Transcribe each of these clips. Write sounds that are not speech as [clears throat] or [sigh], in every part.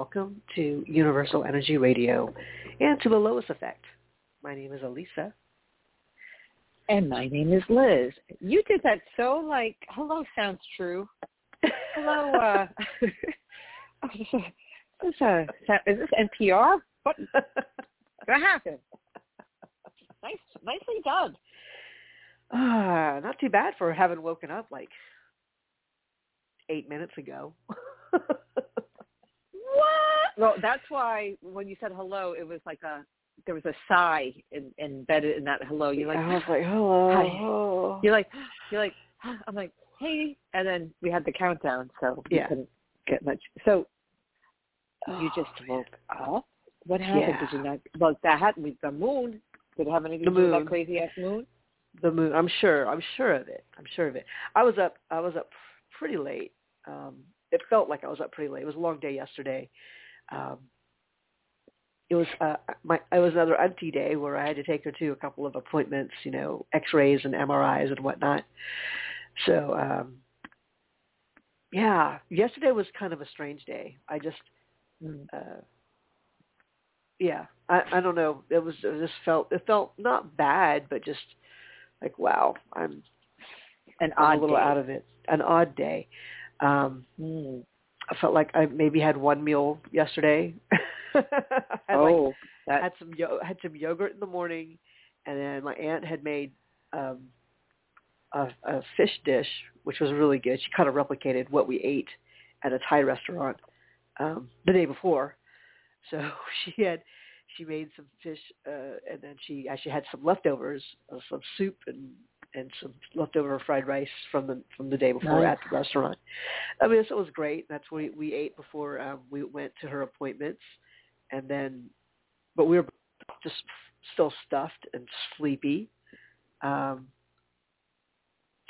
Hello, everyone, and welcome to Universal Energy Radio and to the Lois Effect. My name is Alyssa. And my name is Liz. You did that so like, hello sounds true. Hello, [laughs] uh, is, [laughs] uh, is this NPR? What, what happened? Nice, nicely done. Ah, not too bad for having woken up like eight minutes ago. [laughs] what? Well, that's why when you said hello, it was like a there was a sigh in, embedded in that hello. You're like, I was like, hello. Hi. You're like, you're like, [gasps] I'm like, hey, and then we had the countdown, so we Yeah. couldn't get much. So you Oh, just man. woke up. What happened? Yeah. Did you not? Well, that had with the moon. Did it have anything The to do with moon. that crazy ass moon? the moon. I'm sure. I'm sure of it. I'm sure of it. I was up. I was up pretty late. Um, it felt like I was up pretty late. It was a long day yesterday. Um, it was uh, my. It was another auntie day where I had to take her to a couple of appointments. You know, X-rays and MRIs and whatnot. So um, yeah, yesterday was kind of a strange day. I just. Mm. Uh, yeah, I I don't know. It was it just felt it felt not bad, but just like wow, I'm An I'm odd a little day. out of it. An odd day. Um, Mm. I felt like I maybe had one meal yesterday. [laughs] Had like Oh, that had some yo- had some yogurt in the morning, and then my aunt had made um, a, a fish dish, which was really good. She kind of replicated what we ate at a Thai restaurant um, the day before. So [laughs] she had she made some fish, uh, and then she actually had some leftovers, uh, some soup and and some leftover fried rice from the from the day before Nice. at the restaurant. I mean, so it was great. That's what we, we ate before um, we went to her appointments, and then, but we were just still stuffed and sleepy um,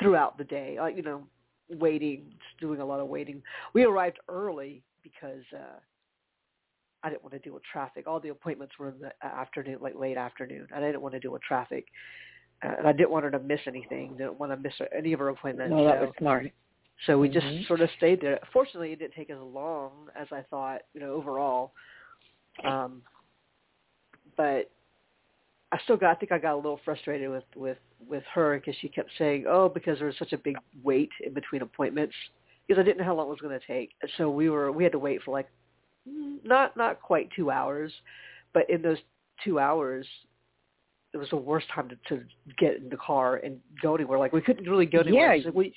throughout the day. Like you know, waiting, doing a lot of waiting. We arrived early because uh, I didn't want to deal with traffic. All the appointments were in the afternoon, like late afternoon, and I didn't want to deal with traffic. And I didn't want her to miss anything. Didn't want to miss any of her appointments. no, that so- was smart. so we just Mhm. sort of stayed there. Fortunately, it didn't take as long as I thought, you know, overall. Um, but I still got. I think I got a little frustrated with with with her because she kept saying, "Oh, because there was such a big wait in between appointments." Because I didn't know how long it was going to take. So we were we had to wait for like not not quite two hours, but in those two hours, it was the worst time to, to get in the car and go anywhere. Like we couldn't really go anywhere. Yeah. Like, we,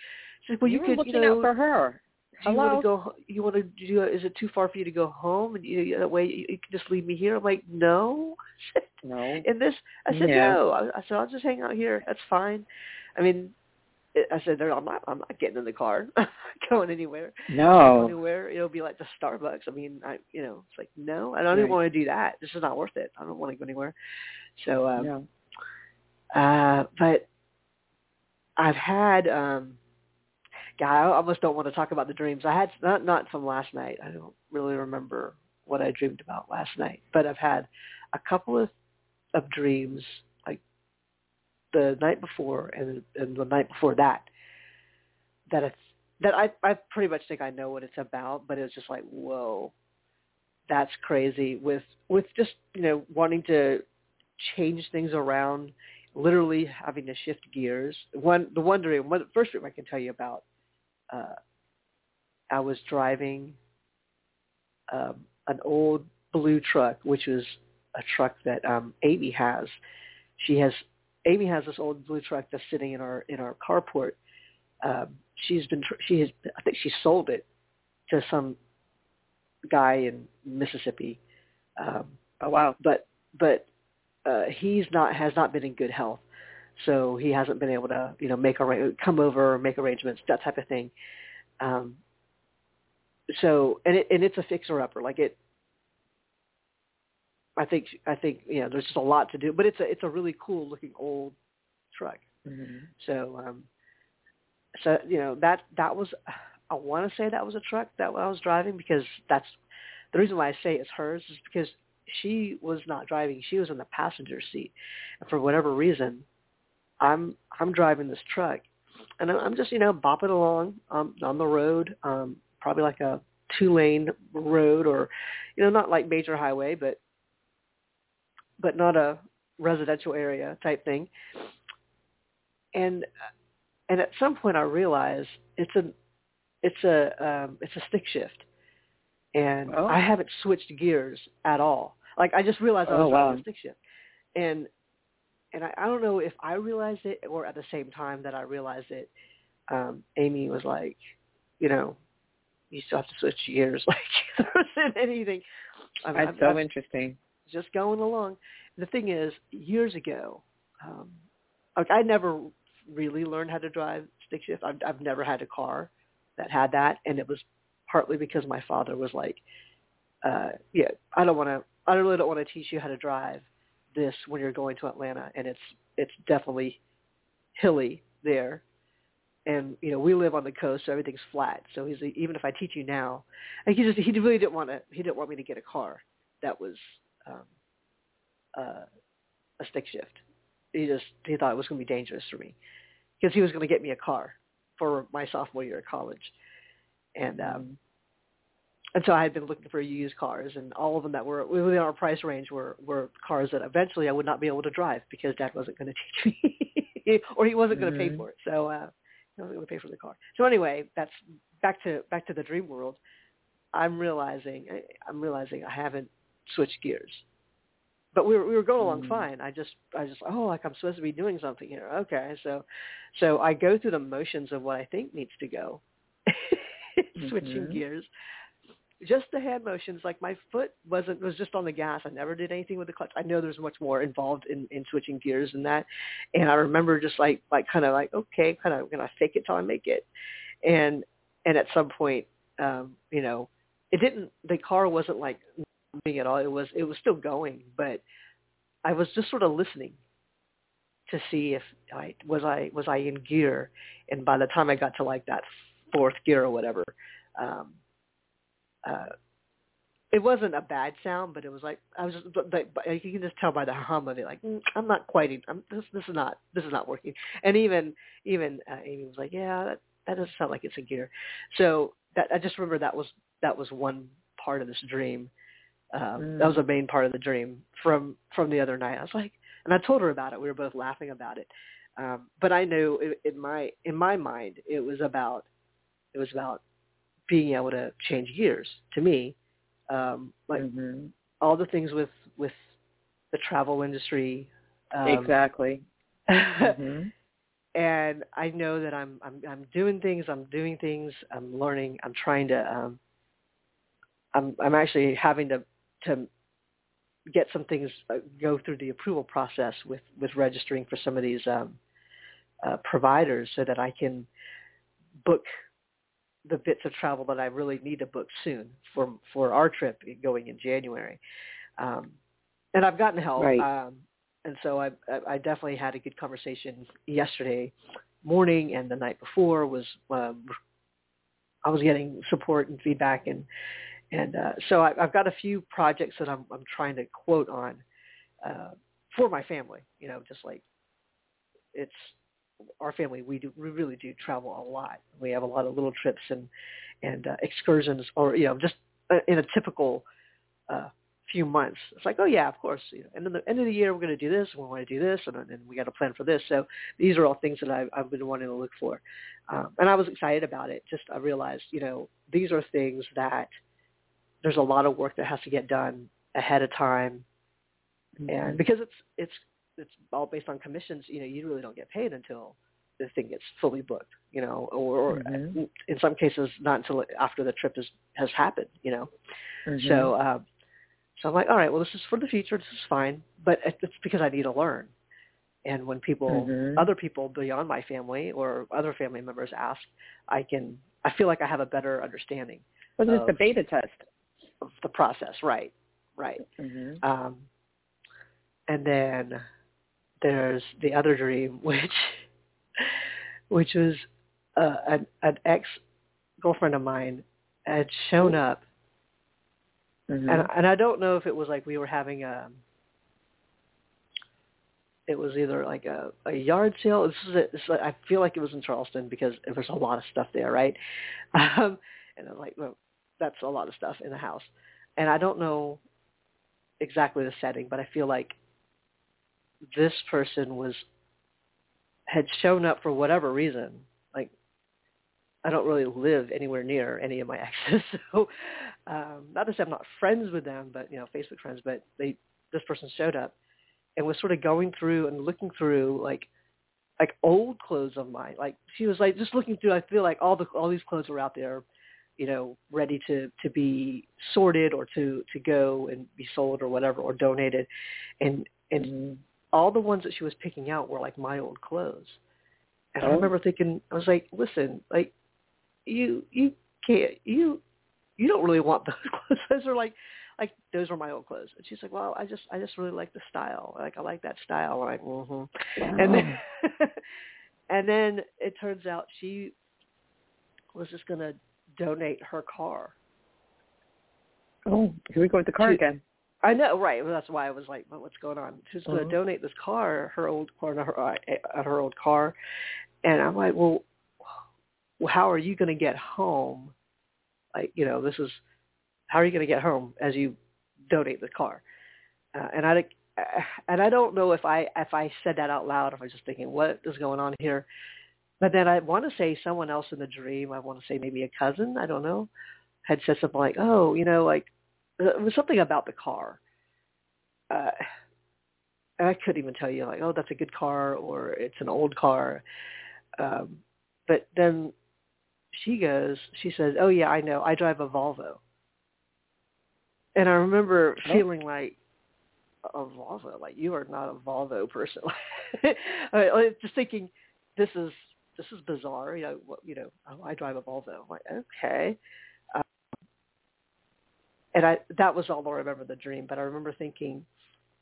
like, well, you, were could, looking you know, out for her. do you Hello? want to go? You want to do? Is it too far for you to go home? And you, know, that way, you, you can just leave me here. I'm like, no. No. [laughs] In this, I said Yeah. no. I, I said I'll just hang out here. That's fine. I mean, I said no, I'm not. I'm not getting in the car. [laughs] Going anywhere. No. Anywhere. It'll be like the Starbucks. I mean, I you know, it's like no. I don't even want to do that. This is not worth it. I don't want to go anywhere. So, um, no. uh, but I've had. um God, I almost don't want to talk about the dreams. I had not not from last night. I don't really remember what I dreamed about last night, but I've had a couple of of dreams the night before and and the night before that that it's that I I pretty much think I know what it's about, but it's just like whoa, that's crazy with with just you know wanting to change things around, literally having to shift gears. One the one dream, one the first dream I can tell you about. Uh, I was driving um, an old blue truck, which was a truck that um, Amy has. She has Amy has this old blue truck that's sitting in our in our carport. Um, she's been she has I think she sold it to some guy in Mississippi. Um, Oh wow. but but uh, he's not has not been in good health, so he hasn't been able to you know make arra- come over, make arrangements, that type of thing. Um, so and it and it's a fixer upper, like it. I think I think you know there's just a lot to do, but it's a it's a really cool looking old truck. Mhm. So um, so you know that that was I want to say that was a truck that I was driving because that's the reason why I say it's hers is because she was not driving; she was in the passenger seat, and for whatever reason, I'm I'm driving this truck, and I'm- I'm just you know bopping along um, on the road, um, probably like a two lane road or you know not like major highway but but not a residential area type thing and and at some point I realized it's a it's a um, it's a stick shift, and Oh. I haven't switched gears at all. Like I just realized I was Oh, driving a stick shift, and and I, I don't know if I realized it or at the same time that I realized it. Um, Amy was like, you know, you still have to switch gears. [laughs] Like [laughs] there wasn't anything. I'm, That's I'm, so I'm interesting. Just going along. The thing is, years ago, um, I never really learned how to drive stick shift. I've, I've never had a car that had that, and it was partly because my father was like, uh, "Yeah, I don't want to. I really don't want to teach you how to drive this when you're going to Atlanta, and it's it's definitely hilly there." And you know we live on the coast, so everything's flat. So he's like, even if I teach you now, he just he really didn't want to. He didn't want me to get a car that was um, uh, a stick shift. He just he thought it was going to be dangerous for me because he was going to get me a car for my sophomore year of college, and um, and so I had been looking for used cars, and all of them that were within our price range were were cars that eventually I would not be able to drive because Dad wasn't going [laughs] to teach me, or he wasn't going to pay Mhm. for it. So uh, he wasn't going to pay for the car. So anyway, that's back to back to the dream world. I'm realizing I, I'm realizing I haven't switched gears, but we were we were going along Mm. fine. I just I just oh like I'm supposed to be doing something here. Okay, so so I go through the motions of what I think needs to go, [laughs] switching Mhm. gears. Just the hand motions, like my foot wasn't was just on the gas. I never did anything with the clutch. I know there's much more involved in in switching gears than that, and I remember just like like kind of like okay, kind of gonna fake it till I make it, and and at some point, um, you know, it didn't. The car wasn't like moving at all. It was it was still going, but I was just sort of listening to see if I was I was I in gear, and by the time I got to like that fourth gear or whatever, um, uh, it wasn't a bad sound, but it was like I was just but you can just tell by the hum of it, like mm, I'm not quite. in- I'm, this this is not this is not working. And even even uh, Amy was like, yeah, that that doesn't sound like it's a gear. So that I just remember that was that was one part of this dream. Um, That was a main part of the dream from from the other night. I was like, and I told her about it. We were both laughing about it. Um, but I knew in, in my in my mind it was about it was about being able to change gears. To me, um, like Mhm. all the things with with the travel industry. Um, exactly. Mhm. [laughs] and I know that I'm I'm I'm doing things. I'm doing things. I'm learning. I'm trying to. Um, I'm I'm actually having to to get some things uh, go through the approval process with with registering for some of these um, uh, providers so that I can book the bits of travel that I really need to book soon for for our trip going in January. Um, and I've gotten help. Right. Um, and so I, I definitely had a good conversation yesterday morning and the night before was um, I was getting support and feedback and and uh, so I, I've got a few projects that I'm I'm trying to quote on uh, for my family. You know, just like it's our family. We do we really do travel a lot. We have a lot of little trips and and uh, excursions, or you know, just uh, in a typical uh, few months. It's like, oh yeah, of course. You know, and then the end of the year, we're going to do this, and we want to do this, and then we got to plan for this. So these are all things that I've, I've been wanting to look for, um, and I was excited about it. Just I realized, you know, these are things that there's a lot of work that has to get done ahead of time, and because it's it's it's all based on commissions, you know, you really don't get paid until the thing gets fully booked, you know, or, or Mhm. in some cases not until after the trip is, has happened, you know. Mhm. So, um, so I'm like, all right, well, this is for the future. This is fine, but it's because I need to learn. And when people, Mhm. other people beyond my family or other family members ask, I can, I feel like I have a better understanding was this the beta test? Of the process. Right, right. Mhm. Um, and then there's the other dream, [laughs] which which was uh, an, an ex girlfriend of mine had shown up, Mhm. and and I don't know if it was like we were having a. It was either like a, a yard sale. This is a, this is like, I feel like it was in Charleston because there was a lot of stuff there, right? [laughs] Um, and I'm like, well, that's a lot of stuff in the house, and I don't know exactly the setting, but I feel like this person was had shown up for whatever reason. Like I don't really live anywhere near any of my [laughs] exes, so um, not to say I'm not friends with them, but you know, Facebook friends. But they this person showed up and was sort of going through and looking through like like old clothes of mine. Like she was like just looking through. I feel like all the all these clothes were out there, you know, ready to to be sorted or to to go and be sold or whatever or donated, and and all the ones that she was picking out were like my old clothes. And oh. I remember thinking, I was like, listen, like you you can't you you don't really want [laughs] those clothes. Those are like like those were my old clothes. And she's like, well, I just I just really like the style. Like I like that style. I'm like, mm-hmm. Wow. And then [laughs] and then it turns out she was just gonna donate her car. Oh, here we go with the car she, again. I know, right? Well, that's why I was like, well, "What's going on?" She's going to uh-huh. donate this car, her old car, her, uh, her old car, and I'm like, "Well, well how are you going to get home? Like, you know, this is how are you going to get home as you donate the car?" Uh, and I and I don't know if I if I said that out loud, if I was just thinking, "What is going on here?" But then I want to say someone else in the dream. I want to say maybe a cousin. I don't know. Had said something like, "Oh, you know, like it was something about the car." Uh, and I couldn't even tell you like, "Oh, that's a good car," or "It's an old car." Um, but then she goes, she says, "Oh yeah, I know. I drive a Volvo." And I remember oh. feeling like a Volvo, like you are not a Volvo person. [laughs] just thinking, this is this is bizarre. You know, what, you know, oh, I drive a Volvo. I'm like, okay. Um, and I that was all I remember the dream. But I remember thinking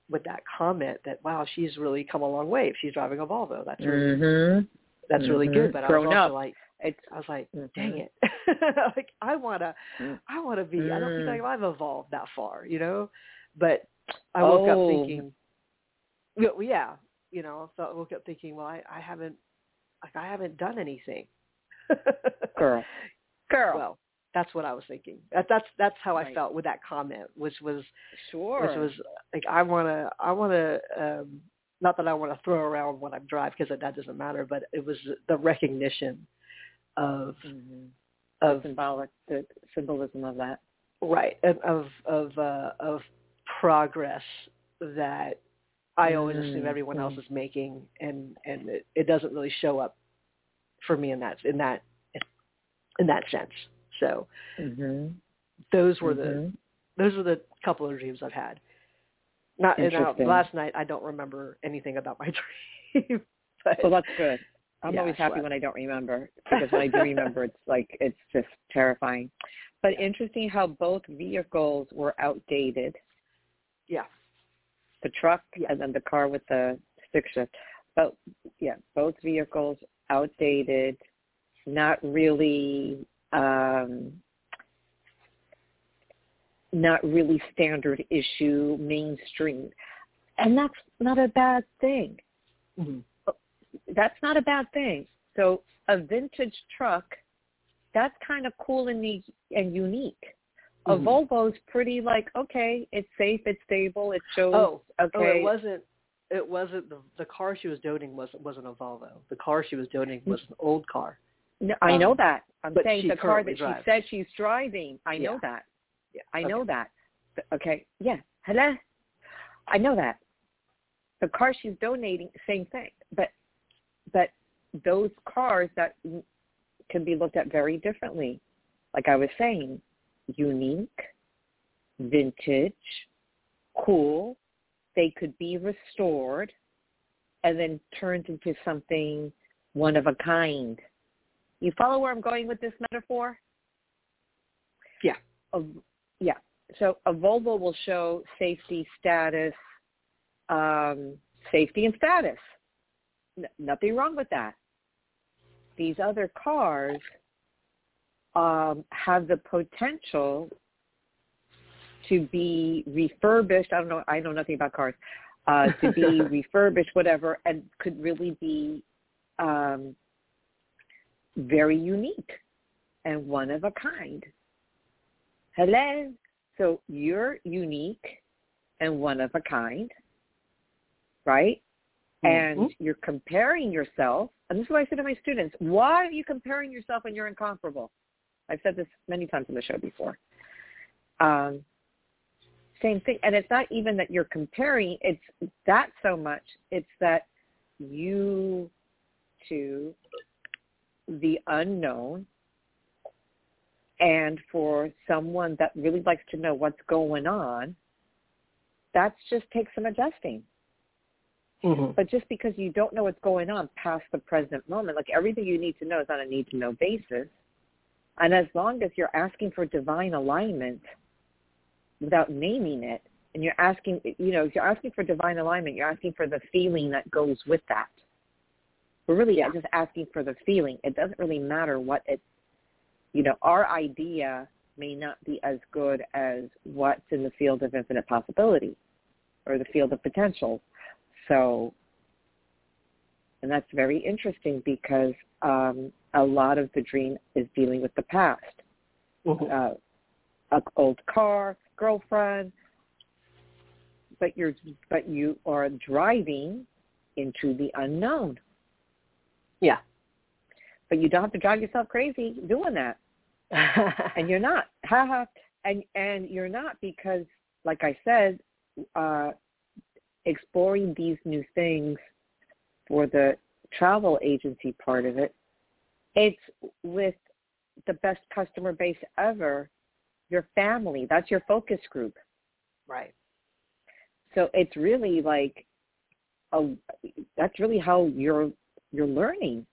with that comment that wow, she's really come a long way. If she's driving a Volvo, that's really mm-hmm. that's mm-hmm. really good. But Grown I was also up. like, it's, I was like, mm-hmm. dang it, [laughs] like I wanna, mm. I wanna be. I don't think mm. I've evolved that far, you know. But I woke oh. up thinking, yeah, you know, so I woke up thinking, well, I, I haven't like I haven't done anything. Girl. [laughs] Girl. Well, that's what I was thinking. That, that's that's how right. I felt with that comment, which was sure, which was like I want to I want to um, not that I want to throw around when I drive because that doesn't matter, but it was the recognition of mm-hmm. of symbolic the symbolism of that right of of uh, of progress that I always assume everyone else is making, and and it, it doesn't really show up for me in that in that in that sense. So mm-hmm. those were mm-hmm. the those were the couple of dreams I've had. Not now, last night. I don't remember anything about my [laughs] dream. but, well, that's good. I'm yeah, always happy when I don't remember [laughs] because when I do remember, it's like it's just terrifying. But yeah. interesting how both vehicles were outdated. Yeah the truck and then the car with the stick shift. But yeah, both vehicles outdated, not really um, not really standard issue, mainstream. And that's not a bad thing. Mm-hmm. That's not a bad thing. So a vintage truck, that's kind of cool and, and unique. A mm-hmm. Volvo's pretty like okay, it's safe, it's stable, it shows. Oh, okay. Oh, it wasn't. It wasn't the the car she was donating wasn't wasn't a Volvo. The car she was donating was an old car. No, I know um, that. I'm saying the car that drives. she said she's driving. I know that. Yeah. I okay. know that. Okay. Yeah. Hello. I know that. The car she's donating, same thing. But but those cars that can be looked at very differently. Like I was saying, unique, vintage, cool. They could be restored and then turned into something one of a kind. You follow where I'm going with this metaphor? Yeah. A, yeah. So a Volvo will show safety status, um, safety and status. N- nothing wrong with that. These other cars um, have the potential to be refurbished. I don't know. I know nothing about cars. Uh, to be [laughs] refurbished, whatever, and could really be um, very unique and one of a kind. Hello. So you're unique and one of a kind, right? Mm-hmm. And you're comparing yourself. And this is what I say to my students. Why are you comparing yourself when you're incomparable? I've said this many times on the show before. Um, same thing. And it's not even that you're comparing. It's that so much. It's that you to the unknown and for someone that really likes to know what's going on, that just takes some adjusting. Mm-hmm. But just because you don't know what's going on past the present moment, like everything you need to know is on a need to know basis. And as long as you're asking for divine alignment without naming it, and you're asking, you know, if you're asking for divine alignment, you're asking for the feeling that goes with that. We're really Yeah. just asking for the feeling. It doesn't really matter what it, you know, our idea may not be as good as what's in the field of infinite possibility or the field of potential. So, and that's very interesting because um, a lot of the dream is dealing with the past. Mhm. Uh, a old car, girlfriend, but you're but you are driving into the unknown. Yeah. But you don't have to drive yourself crazy doing that. [laughs] and you're not. Ha ha. And and you're not because, like I said, uh, exploring these new things for the travel agency part of it, it's with the best customer base ever, your family. That's your focus group. right. So it's really like, a, that's really how you're you're learning.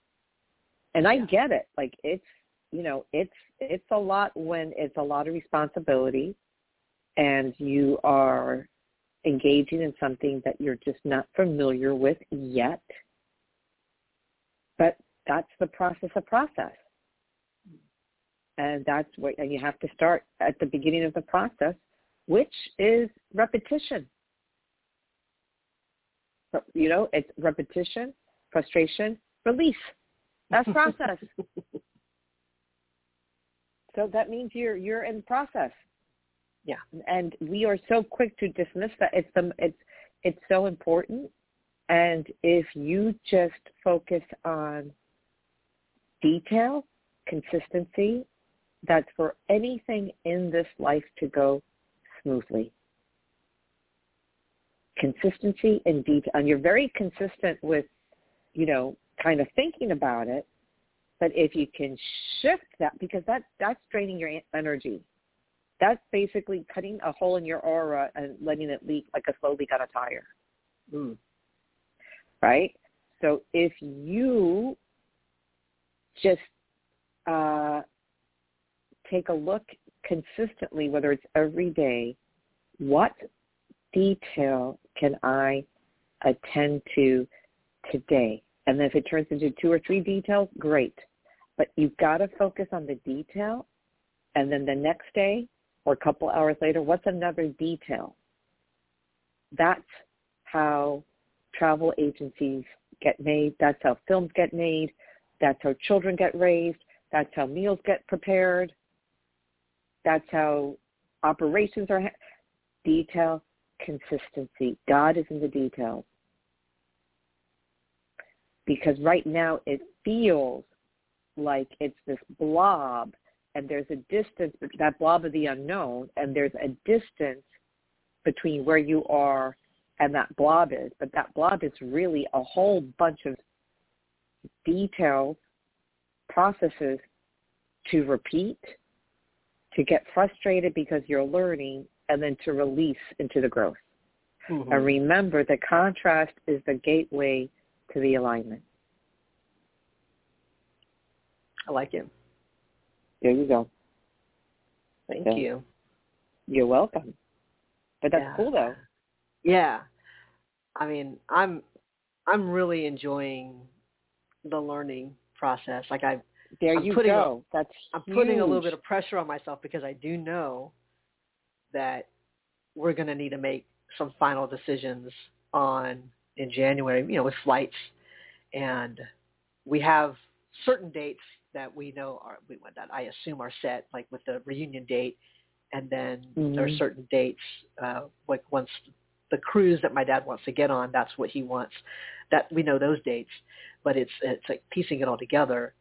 And I get it. Like it's you know it's it's a lot when it's a lot of responsibility, and you are engaging in something that you're just not familiar with yet. But that's the process of process. And that's what and you have to start at the beginning of the process, which is repetition. So, you know, it's repetition, frustration, release. That's process. [laughs] so that means you're you're in process. Yeah. And we are so quick to dismiss that. It's the it's it's so important. And if you just focus on detail, consistency, that's for anything in this life to go smoothly. Consistency and detail. And you're very consistent with, you know, kind of thinking about it. But if you can shift that, because that, that's draining your energy. That's basically cutting a hole in your aura and letting it leak like a slow leak on a tire Mm. Right? So if you just uh, take a look consistently, whether it's every day, what detail can I attend to today? And then if it turns into two or three details, great. But you've got to focus on the detail. And then the next day or a couple hours later, what's another detail? That's how travel agencies get made. That's how films get made. That's how children get raised. That's how meals get prepared. That's how operations are. Ha- detail, consistency. God is in the details. Because right now it feels like it's this blob and there's a distance, that blob of the unknown, and there's a distance between where you are and that blob is. But that blob is really a whole bunch of details, processes to repeat, to get frustrated because you're learning, and then to release into the growth. Mhm. And remember, the contrast is the gateway to the alignment. I like it. There you go. Thank Yeah. you. You're welcome. But that's Yeah. cool though. Yeah. I mean, I'm I'm really enjoying the learning process. Like I There I'm you putting a- go. that's I'm putting a little bit of pressure on myself because I do know that we're going to need to make some final decisions on in January, you know, with flights and we have certain dates that we know are we, that I assume are set like with the reunion date and then Mhm. there are certain dates uh like once the cruise that my dad wants to get on that's what he wants that we know those dates but it's it's like piecing it all together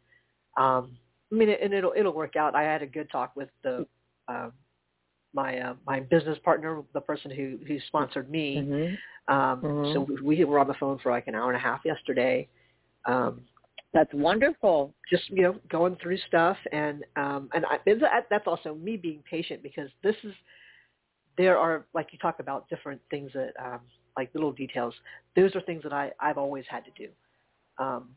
um i mean and it'll it'll work out i had a good talk with the um my uh, my business partner the person who who sponsored me Mhm. um Mhm. so we were on the phone for like an hour and a half yesterday um That's wonderful. just you know going through stuff and um and I, it's- that's also me being patient because this is there are like you talk about different things that um like little details those are things that i i've always had to do um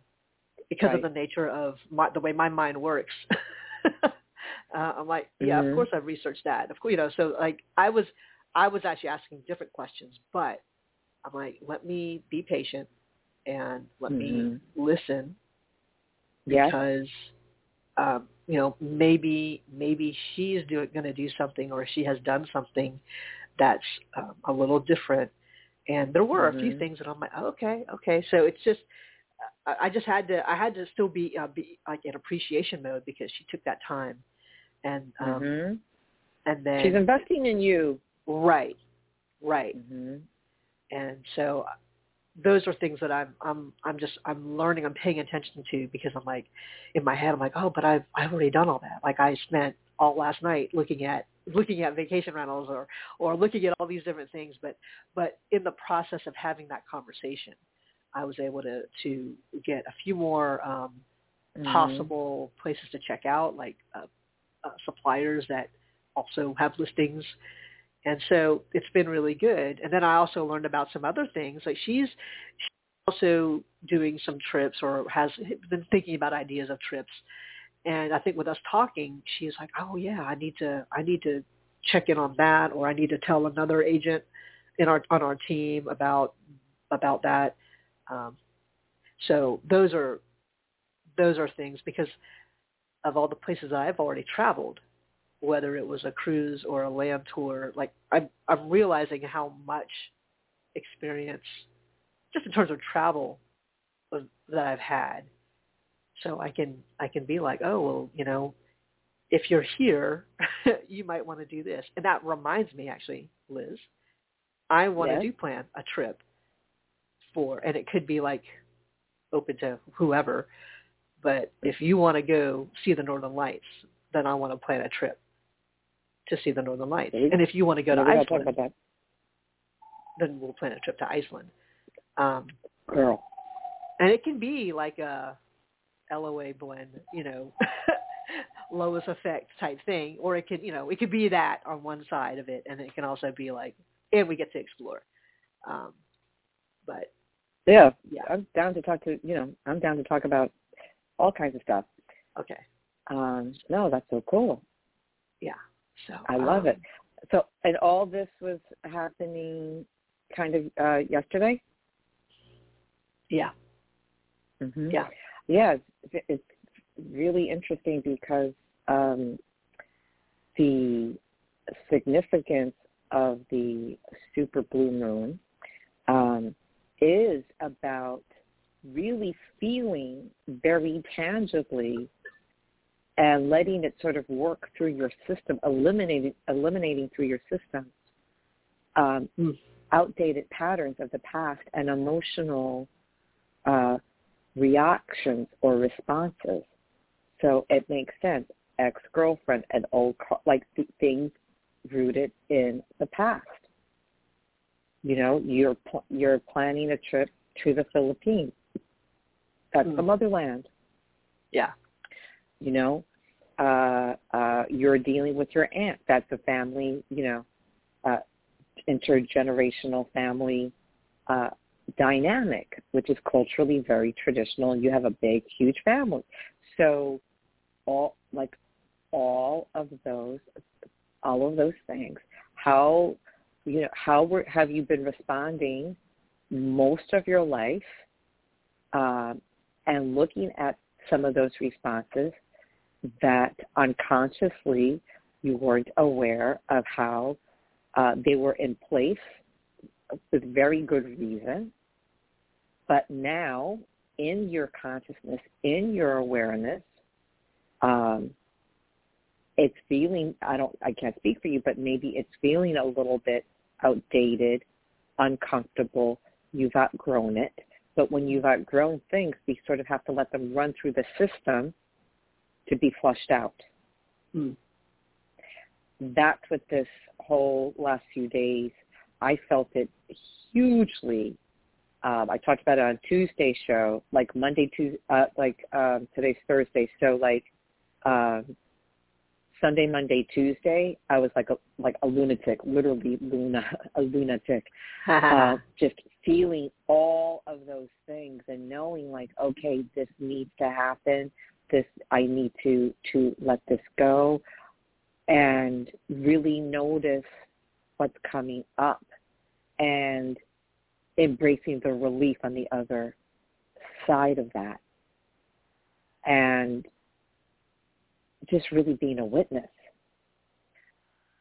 because Right. of the nature of my the way my mind works [laughs] uh, i'm like yeah Mhm. of course i've researched that of course you know so like i was i was actually asking different questions but i'm like let me be patient and let me Mhm. listen because um, you know maybe maybe she's going to do something or she has done something that's um, a little different. And there were a few Mhm. things that I'm like, okay, okay. So it's just I, I just had to I had to still be uh, be like in appreciation mode because she took that time and um, Mhm. and then She's investing in you. right right Mhm. and so those are things that I'm I'm I'm just I'm learning I'm paying attention to because I'm like in my head I'm like oh but I've I've already done all that. Like I spent all last night looking at looking at vacation rentals or or looking at all these different things. But but in the process of having that conversation I was able to to get a few more um Mhm. possible places to check out like uh, uh, suppliers that also have listings and so it's been really good. And then I also learned about some other things. Like she's, she's also doing some trips or has been thinking about ideas of trips. And I think with us talking, she's like, "Oh yeah, I need to I need to check in on that, or I need to tell another agent in our on our team about about that." Um, so those are those are things because of all the places I've already traveled whether it was a cruise or a land tour, like I'm I'm realizing how much experience, just in terms of travel, was, that I've had. So I can I can be like, oh well, you know, if you're here, [laughs] you might want to do this, and that reminds me actually, Liz, I want Yes. to do plan a trip for, and it could be like open to whoever, but if you want to go see the Northern Lights, then I want to plan a trip to see the Northern Lights. And if you want to go to We're Iceland, about that. then we'll plan a trip to Iceland. Um, Girl. and it can be like a LOA blend, you know, [laughs] Lois effect type thing, or it could, you know, it could be that on one side of it, and it can also be like, and we get to explore. Um, but Yeah. Yeah. I'm down to talk to you know, I'm down to talk about all kinds of stuff. okay, Um, no, that's so cool. yeah. So I love um, it. So and all this was happening kind of uh yesterday? Yeah, Mm-hmm. yeah, Yeah, it's, it's really interesting because um, the significance of the super blue moon um, is about really feeling very tangibly and letting it sort of work through your system, eliminating eliminating through your system um, Mm. outdated patterns of the past and emotional uh, reactions or responses. So it makes sense. Ex-girlfriend, an old like th- things rooted in the past. You know, you're pl- you're planning a trip to the Philippines. That's the Mm. motherland. yeah, You know, uh, uh, you're dealing with your aunt. That's a family. You know, uh, intergenerational family uh, dynamic, which is culturally very traditional. You have a big, huge family. So all like all of those all of those things. How you know, how were, have you been responding most of your life um, and looking at some of those responses that unconsciously you weren't aware of how uh, they were in place with very good reason. But now, in your consciousness, in your awareness, um, it's feeling I don't I can't speak for you, but maybe it's feeling a little bit outdated, uncomfortable. You've outgrown it. But when you've outgrown things, we sort of have to let them run through the system to be flushed out. Mm. That's what this whole last few days, I felt it hugely. Um, I talked about it on Tuesday show, like Monday, Tuesday, uh, like um, today's Thursday. So like um, Sunday, Monday, Tuesday, I was like a like a lunatic, literally luna, [laughs] a lunatic, [laughs] uh, just feeling all of those things and knowing like, okay, this needs to happen. This I need to to let this go, and really notice what's coming up, and embracing the relief on the other side of that, and just really being a witness.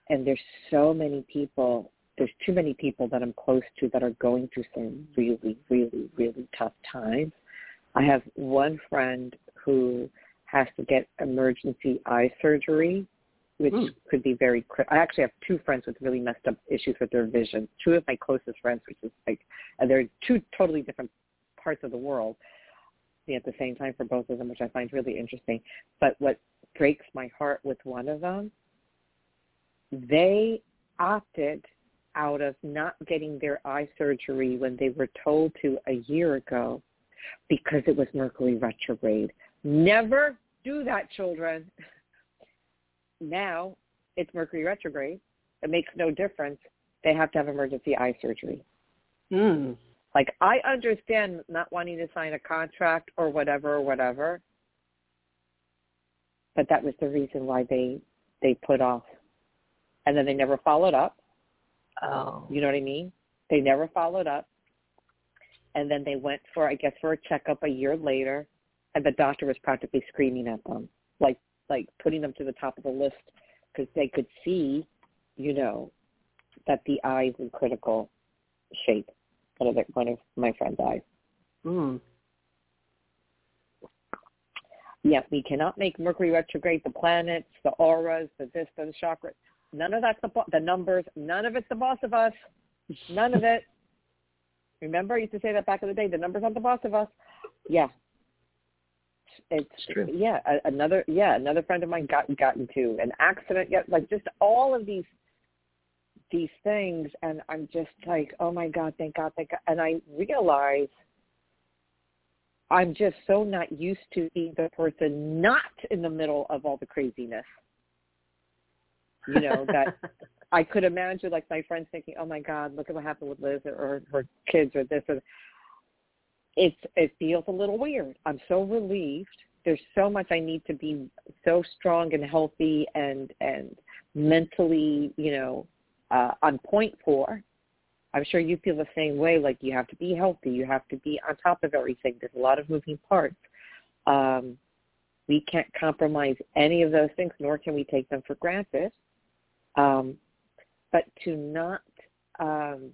And there's so many people, there's too many people that I'm close to that are going through some really, really, really tough times. I have one friend who has to get emergency eye surgery, which mm. could be very. I actually have two friends with really messed up issues with their vision. Two of my closest friends, which is like, and they're two totally different parts of the world at the same time for both of them, which I find really interesting. But what breaks my heart with one of them, they opted out of not getting their eye surgery when they were told to a year ago because it was Mercury retrograde. Never do that, children. Now it's Mercury retrograde. It makes no difference. They have to have emergency eye surgery. Mm. Like I understand not wanting to sign a contract or whatever or whatever, but that was the reason why they they put off, and then they never followed up. Oh, you know what I mean? They never followed up, and then they went for I guess for a checkup a year later, and the doctor was practically screaming at them, like like putting them to the top of the list because they could see, you know, that the eyes in critical shape one of the, one of my friends' eyes. Mm. Yeah, we cannot make Mercury retrograde the planets, the auras, the this, the chakras. None of that's the the numbers. None of it's the boss of us. None of it. [laughs] Remember, I used to say that back in the day. The numbers aren't the boss of us. Yeah, it's true. Yeah, another yeah another friend of mine got got into an accident. Yeah, like just all of these these things and I'm just like, oh my God, thank God, thank God. And I realize I'm just so not used to being the person not in the middle of all the craziness. You know, that [laughs] I could imagine like my friends thinking, oh my God, look at what happened with Liz or, or her kids or this or it's it feels a little weird. I'm so relieved. There's so much I need to be so strong and healthy and and mentally, you know, uh, on point for. I'm sure you feel the same way. Like you have to be healthy, you have to be on top of everything. There's a lot of moving parts. Um, we can't compromise any of those things, nor can we take them for granted. Um, but to not um,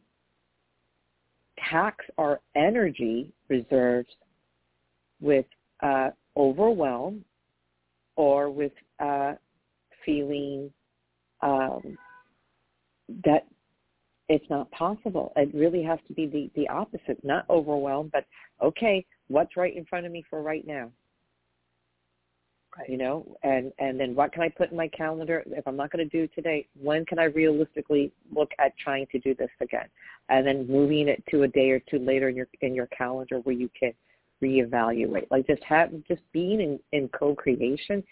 tax our energy reserves with uh, overwhelm or with uh, feeling um, that it's not possible. It really has to be the, the opposite, not overwhelmed, but okay, what's right in front of me for right now? Right. You know, and and then what can I put in my calendar if I'm not going to do today? When can I realistically look at trying to do this again? And then moving it to a day or two later in your in your calendar where you can reevaluate. Like just have just being in, in co-creation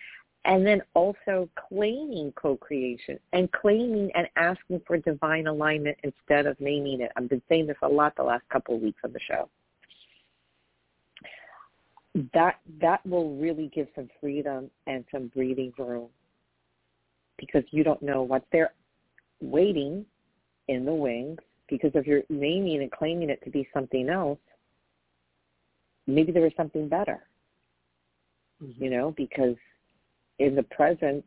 and then also claiming co-creation and claiming and asking for divine alignment instead of naming it. I've been saying this a lot the last couple of weeks on the show. That that will really give some freedom and some breathing room because you don't know what they're waiting in the wings because if you're naming and claiming it to be something else, maybe there was something better. Mm-hmm. You know, because in the present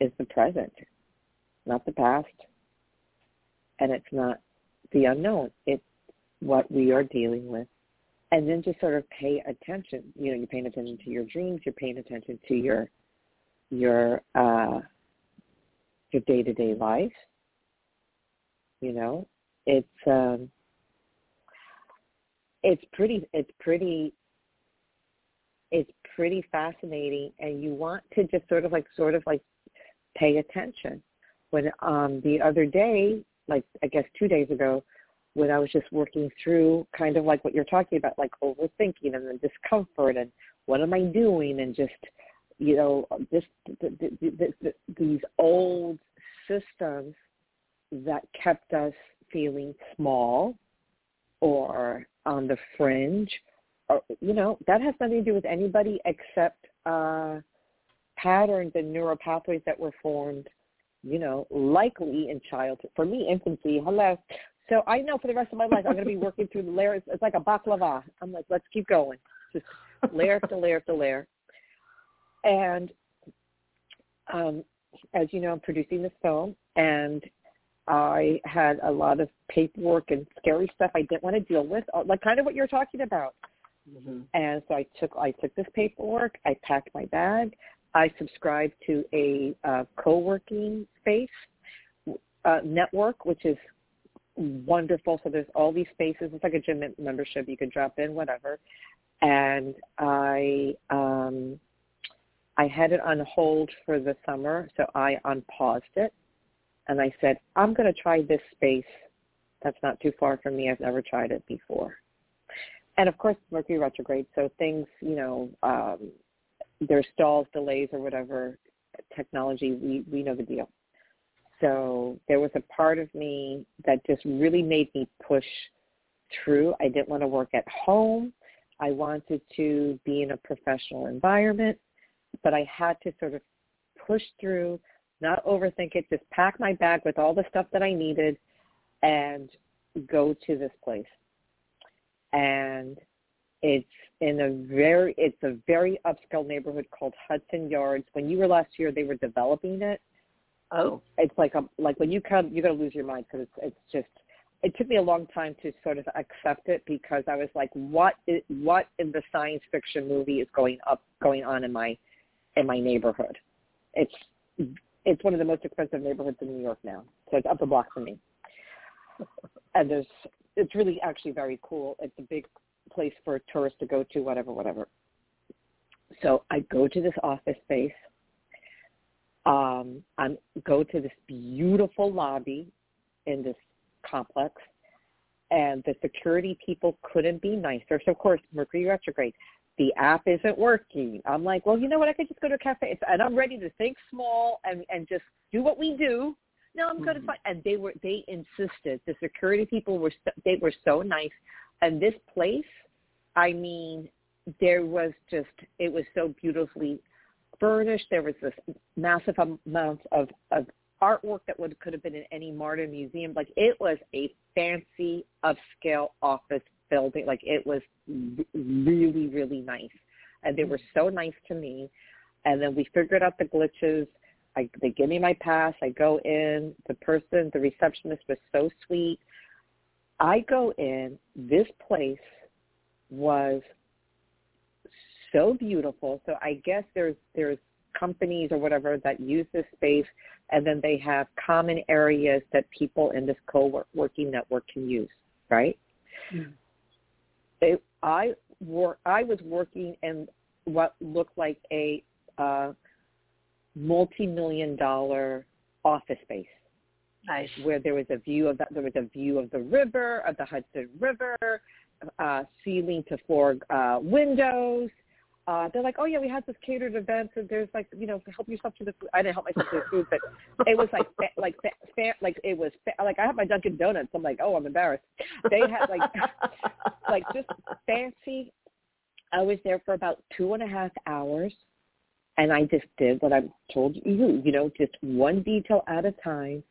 is the present, not the past, and it's not the unknown. It's what we are dealing with. And then just sort of pay attention. You know, you're paying attention to your dreams. You're paying attention to your your uh, your day to day life. You know, it's um, it's pretty it's pretty it's pretty fascinating, and you want to just sort of like sort of like pay attention. When um, the other day, like I guess two days ago, when I was just working through kind of like what you're talking about, like overthinking and the discomfort and what am I doing and just you know just the, the, the, the, these old systems that kept us feeling small or on the fringe or you know that has nothing to do with anybody except uh patterns and neural pathways that were formed you know likely in childhood. For me infancy hello so i know for the rest of my life i'm going to be working through the layers. It's like a baklava. I'm like let's keep going. Just layer after layer after layer. And um as you know i'm producing this film and I had a lot of paperwork and scary stuff I didn't want to deal with, uh, like kind of what you're talking about. Mm-hmm. And so I took I took this paperwork, I packed my bag, I subscribed to a uh, co-working space uh, network, which is wonderful. So there's all these spaces. It's like a gym membership. You can drop in, whatever. And I um, I had it on hold for the summer, so I unpaused it and I said, I'm going to try this space. That's not too far from me. I've never tried it before. And of course, Mercury retrograde, so things, you know, um, there's stalls, delays, or whatever technology. We we know the deal. So there was a part of me that just really made me push through. I didn't want to work at home. I wanted to be in a professional environment, but I had to sort of push through not overthink it, just pack my bag with all the stuff that I needed and go to this place. And it's in a very it's a very upscale neighborhood called Hudson Yards. When you were last year, they were developing it. Oh, it's like a like when you come, you're gonna lose your mind because it's it's just. It took me a long time to sort of accept it because I was like, what is, what in the science fiction movie is going up going on in my in my neighborhood? It's it's one of the most expensive neighborhoods in New York now. So it's up the block from me. [laughs] and there's it's really actually very cool. It's a big place for tourists to go to, whatever, whatever. So I go to this office space. Um, I'm go to this beautiful lobby in this complex, and the security people couldn't be nicer. So of course, Mercury retrograde the app isn't working. I'm like, well, you know what? I could just go to a cafe, and I'm ready to think small and and just do what we do. No, I'm going to find. And they were they insisted. The security people were so, they were so nice, and this place, I mean, there was just it was so beautifully furnished. There was this massive amount of of artwork that would could have been in any modern museum. Like it was a fancy upscale office building. Like it was really, really nice. And they were so nice to me. And then we figured out the glitches. I, they give me my pass. I go in. The person, the receptionist was so sweet. I go in. This place was so beautiful. So I guess there's there's companies or whatever that use this space, and then they have common areas that people in this co-working network can use, right? Mm they I wor- I was working in what looked like a uh, multi-million dollar office space. Nice. Where there was a view of the, there was a view of the river, of the Hudson River, uh, ceiling to floor uh, windows, uh, they're like, oh yeah, we had this catered event, and there's like, you know, help yourself to the food. I didn't help myself to the food, but it was like, fa- like, fa- fa- like it was fa- like I had my Dunkin' Donuts. I'm like, oh, I'm embarrassed. They had like, [laughs] like just fancy. I was there for about two and a half hours, and I just did what I'm told you. You know, just one detail at a time.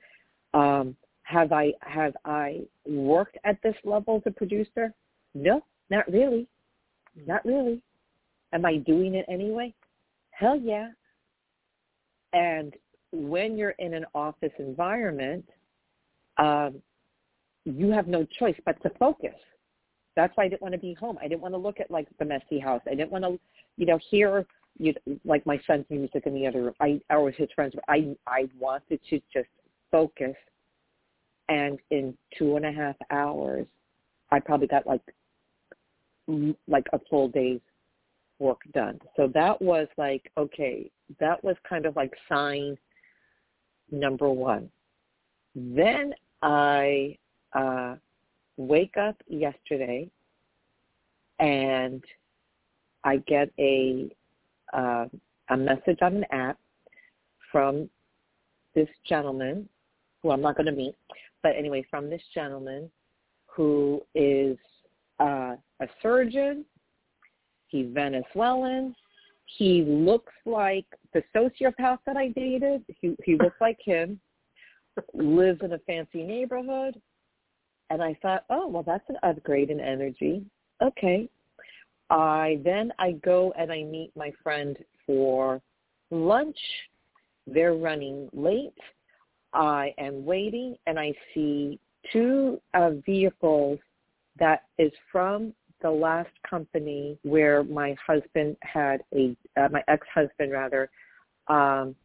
Um, have I have I worked at this level as a producer? No, not really, not really Am I doing it anyway? Hell yeah. And when you're in an office environment, um, you have no choice but to focus. That's why I didn't want to be home. I didn't want to look at like the messy house. I didn't want to, you know, hear you like my son's music in the other room. I or his friends. I I wanted to just focus, and in two and a half hours, I probably got like like a full day's work done. So that was like okay, that was kind of like sign number one. Then I uh, wake up yesterday and I get a uh, a message on an app from this gentleman who I'm not going to meet, but anyway, from this gentleman who is uh, a surgeon. He's Venezuelan. He looks like the sociopath that I dated. He he looks [laughs] like him. Lives in a fancy neighborhood. And I thought, oh well, that's an upgrade in energy. Okay. I then I go and I meet my friend for lunch. They're running late. I am waiting and I see two uh, vehicles that is from the last company where my husband had a uh, my ex-husband rather um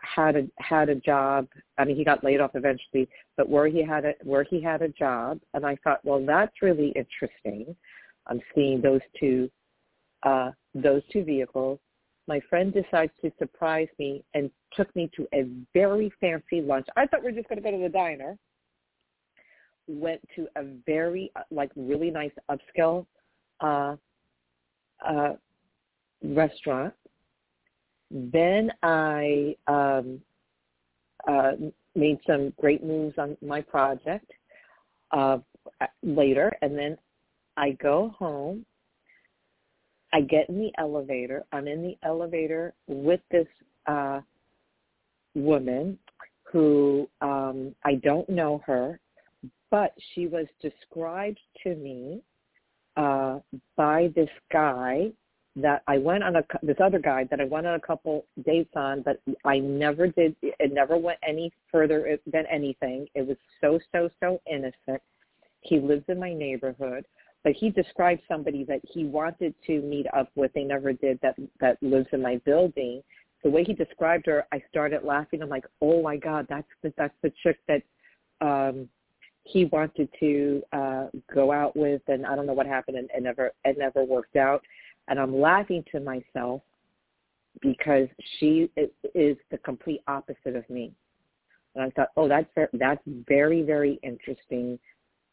had a had a job. I mean he got laid off eventually but where he had a where he had a job. And i thought well that's really interesting. I'm seeing those two uh those two vehicles. My friend decides to surprise me and took me to a very fancy lunch. I thought we were just going to go to the diner went to a very uh, like really nice upscale uh, uh, restaurant. Then I um, uh, made some great moves on my project uh, later, and then I go home. I get in the elevator. I'm in the elevator with this uh, woman who um, I don't know her but she was described to me uh, by this guy that I went on a this other guy that I went on a couple dates on, but I never did. It never went any further than anything. It was so so so innocent. He lives in my neighborhood, but he described somebody that he wanted to meet up with. They never did. That that lives in my building. The way he described her, I started laughing. I'm like, oh my god, that's the that's the chick that um he wanted to uh go out with and I don't know what happened and it never it never worked out and I'm laughing to myself because she is the complete opposite of me. And I thought, oh, that's that's very very interesting,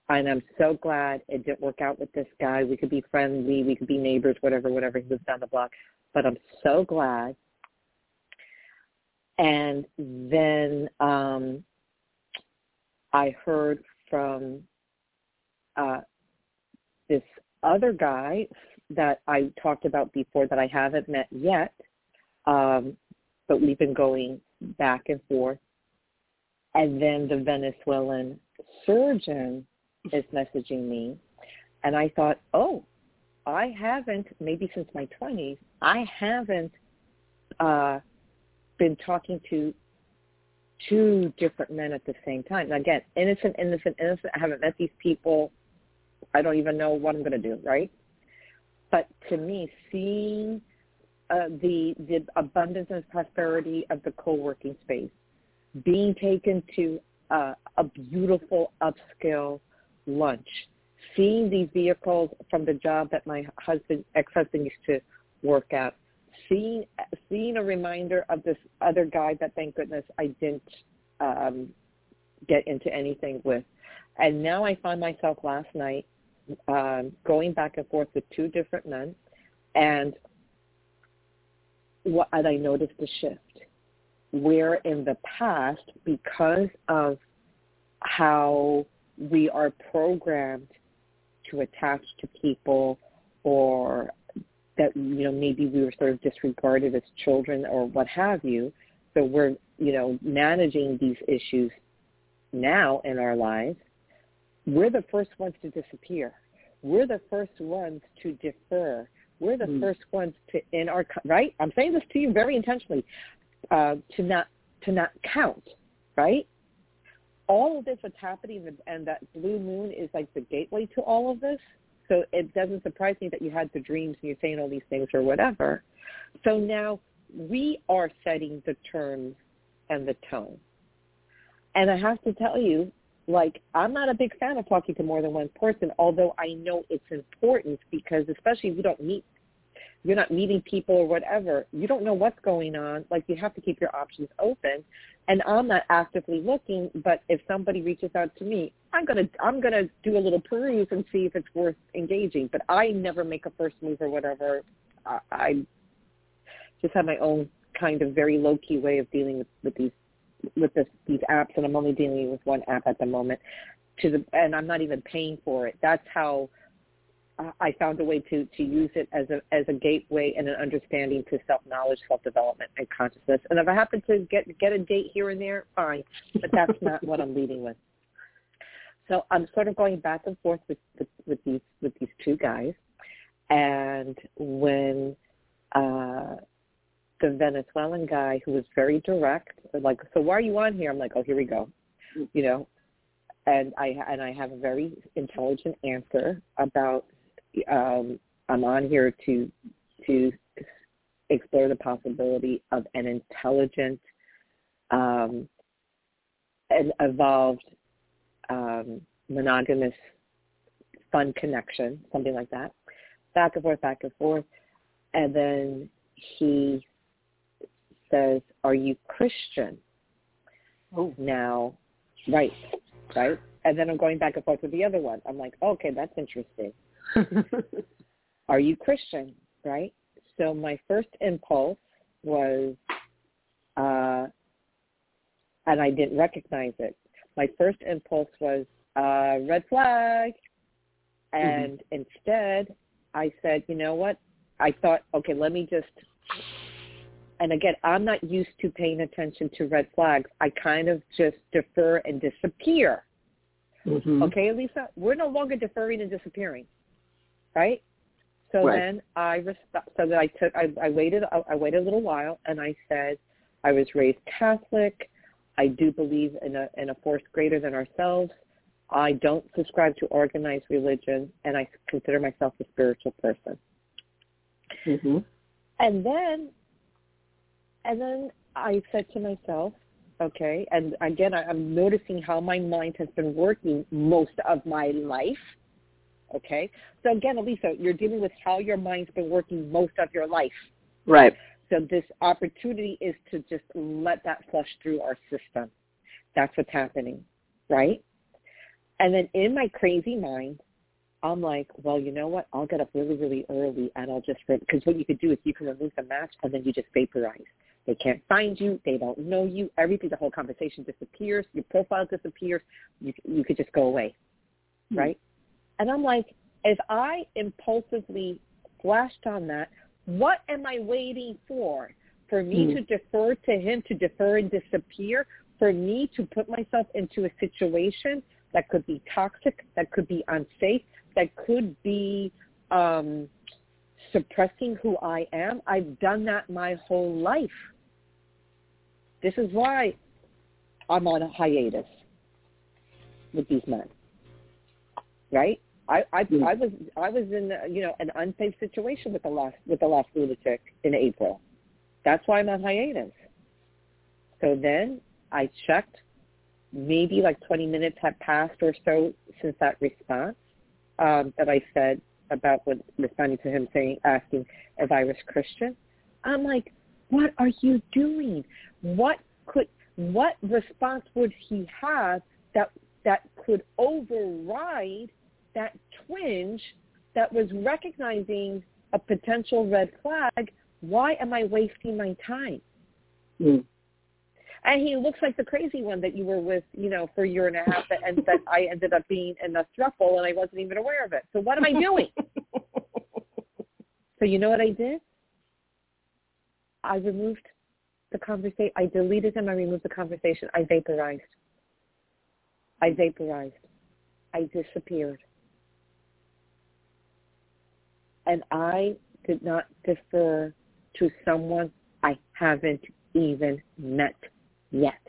and I'm so glad it didn't work out with this guy. We could be friendly, we could be neighbors, whatever, whatever. He lives down the block, but I'm so glad. And then um I heard from uh, this other guy that I talked about before that I haven't met yet, um, but we've been going back and forth. And then the Venezuelan surgeon is messaging me, and I thought, oh, I haven't, maybe since my 20s, I haven't uh, been talking to two different men at the same time. Now, again, innocent, innocent, innocent. I haven't met these people. I don't even know what I'm going to do, right? But to me, seeing uh, the the abundance and prosperity of the co-working space, being taken to uh, a beautiful upscale lunch, seeing these vehicles from the job that my husband, ex-husband used to work at, seeing seeing a reminder of this other guy that thank goodness I didn't um, get into anything with, and now I find myself last night um, going back and forth with two different men, and what and I noticed a shift. Where in the past because of how we are programmed to attach to people or that you know maybe we were sort of disregarded as children or what have you. So we're you know managing these issues now in our lives. We're the first ones to disappear. We're the first ones to defer. We're the mm. first ones to in our right. I'm saying this to you very intentionally uh, to not to not count. Right. All of this what's happening and that blue moon is like the gateway to all of this so it doesn't surprise me that you had the dreams and you're saying all these things or whatever. So now we are setting the terms and the tone. And I have to tell you, like, I'm not a big fan of talking to more than one person, although I know it's important because especially if you don't meet you're not meeting people or whatever, you don't know what's going on. Like you have to keep your options open. And I'm not actively looking, but if somebody reaches out to me, I'm gonna I'm gonna do a little peruse and see if it's worth engaging. But I never make a first move or whatever. I, I just have my own kind of very low key way of dealing with, with these with this, these apps, and I'm only dealing with one app at the moment. To the and I'm not even paying for it. That's how I found a way to to use it as a as a gateway and an understanding to self knowledge, self development, and consciousness. And if I happen to get get a date here and there, fine, but that's not what I'm leading with. So I'm sort of going back and forth with with, with these with these two guys, and when uh, the Venezuelan guy who was very direct, like, so why are you on here? I'm like, oh, here we go, you know, and I and I have a very intelligent answer about um, I'm on here to to explore the possibility of an intelligent um, an evolved um, monogamous fun connection, something like that. Back and forth, back and forth. And then he says, Are you Christian? Oh. Now, right, right? And then I'm going back and forth with the other one. I'm like, okay, that's interesting. [laughs] Are you Christian? Right? So my first impulse was, uh, and I didn't recognize it. My first impulse was uh, red flag, and mm-hmm. instead I said, you know what? I thought, okay, let me just. And again, I'm not used to paying attention to red flags. I kind of just defer and disappear. Mm-hmm. Okay, Lisa, we're no longer deferring and disappearing right? So right. then I so that I took I, I waited I waited a little while and I said I was raised Catholic. I do believe in a in a force greater than ourselves. I don't subscribe to organized religion, and I consider myself a spiritual person. Mm-hmm. And then, and then I said to myself, okay. And again, I, I'm noticing how my mind has been working most of my life Okay? So again, Elisa, you're dealing with how your mind's been working most of your life. Right. So this opportunity is to just let that flush through our system. That's what's happening, right? And then in my crazy mind, I'm like, well, you know what? I'll get up really, really early and I'll just, because what you could do is you can remove the mask and then you just vaporize. They can't find you. They don't know you. Everything, the whole conversation disappears. Your profile disappears. You, you could just go away, mm-hmm. right? And I'm like, if I impulsively flashed on that, what am I waiting for? For me mm. to defer to him, to defer and disappear, for me to put myself into a situation that could be toxic, that could be unsafe, that could be um, suppressing who I am. I've done that my whole life. This is why I'm on a hiatus with these men. Right? I I, mm. I was I was in you know an unsafe situation with the last with the last lunatic in April. That's why I'm on hiatus. So then I checked. Maybe like 20 minutes had passed or so since that response um, that I said about what responding to him saying asking if I was Christian. I'm like, what are you doing? What could what response would he have that that could override that twinge that was recognizing a potential red flag, why am I wasting my time? Mm. And he looks like the crazy one that you were with, you know, for a year and a half, that, and that I ended up being in a thruple, and I wasn't even aware of it. So what am I doing? [laughs] so you know what I did? I removed the conversation. I deleted him. I removed the conversation. I vaporized. I vaporized. I disappeared and I did not defer to someone I haven't even met yet.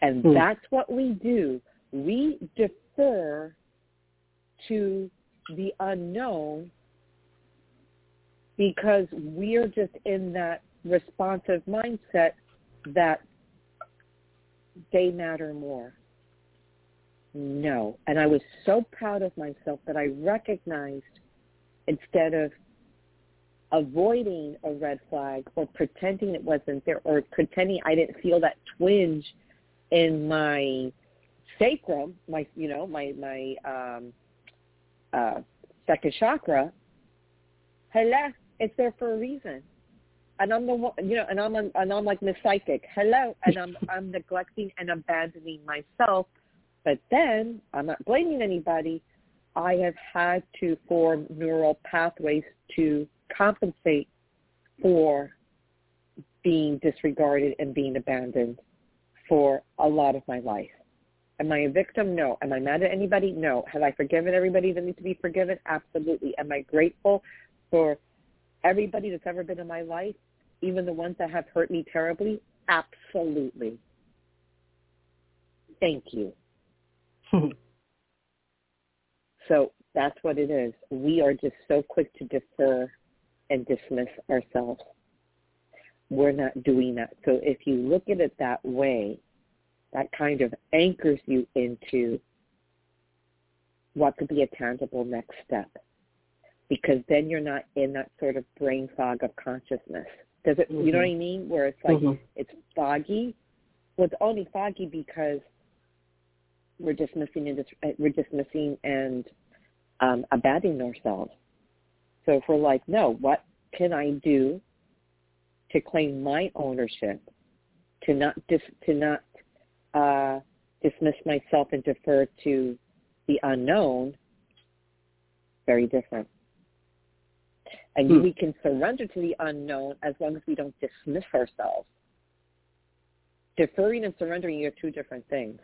And hmm. that's what we do. We defer to the unknown because we're just in that responsive mindset that they matter more. No. And I was so proud of myself that I recognized instead of avoiding a red flag or pretending it wasn't there or pretending I didn't feel that twinge in my sacrum, my you know, my my um uh second chakra, hello, it's there for a reason. And I'm the one, you know, and I'm and I'm like Miss Psychic, hello, and I'm [laughs] I'm neglecting and abandoning myself. But then I'm not blaming anybody. I have had to form neural pathways to compensate for being disregarded and being abandoned for a lot of my life. Am I a victim? No. Am I mad at anybody? No. Have I forgiven everybody that needs to be forgiven? Absolutely. Am I grateful for everybody that's ever been in my life, even the ones that have hurt me terribly? Absolutely. Thank you. [laughs] so that's what it is. We are just so quick to defer and dismiss ourselves. We're not doing that. So if you look at it that way, that kind of anchors you into what could be a tangible next step. Because then you're not in that sort of brain fog of consciousness. Does it, mm-hmm. you know what I mean? Where it's like, mm-hmm. it's foggy. Well, it's only foggy because we're dismissing and we're dismissing and um, abandoning ourselves. So if we're like, no, what can I do to claim my ownership, to not dis, to not uh, dismiss myself and defer to the unknown? Very different. And hmm. we can surrender to the unknown as long as we don't dismiss ourselves. Deferring and surrendering are two different things.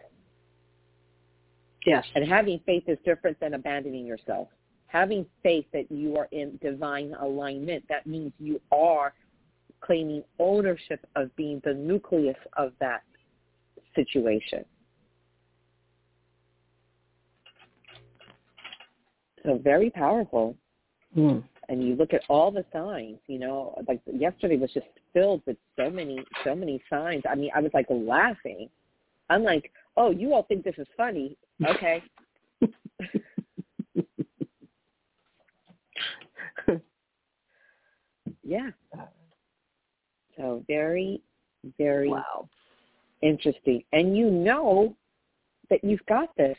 Yes. And having faith is different than abandoning yourself having faith that you are in divine alignment, that means you are claiming ownership of being the nucleus of that situation. So very powerful. Mm. And you look at all the signs, you know, like yesterday was just filled with so many, so many signs. I mean, I was like laughing. I'm like, oh, you all think this is funny. Okay. [laughs] yeah. So very, very wow. interesting. And you know that you've got this.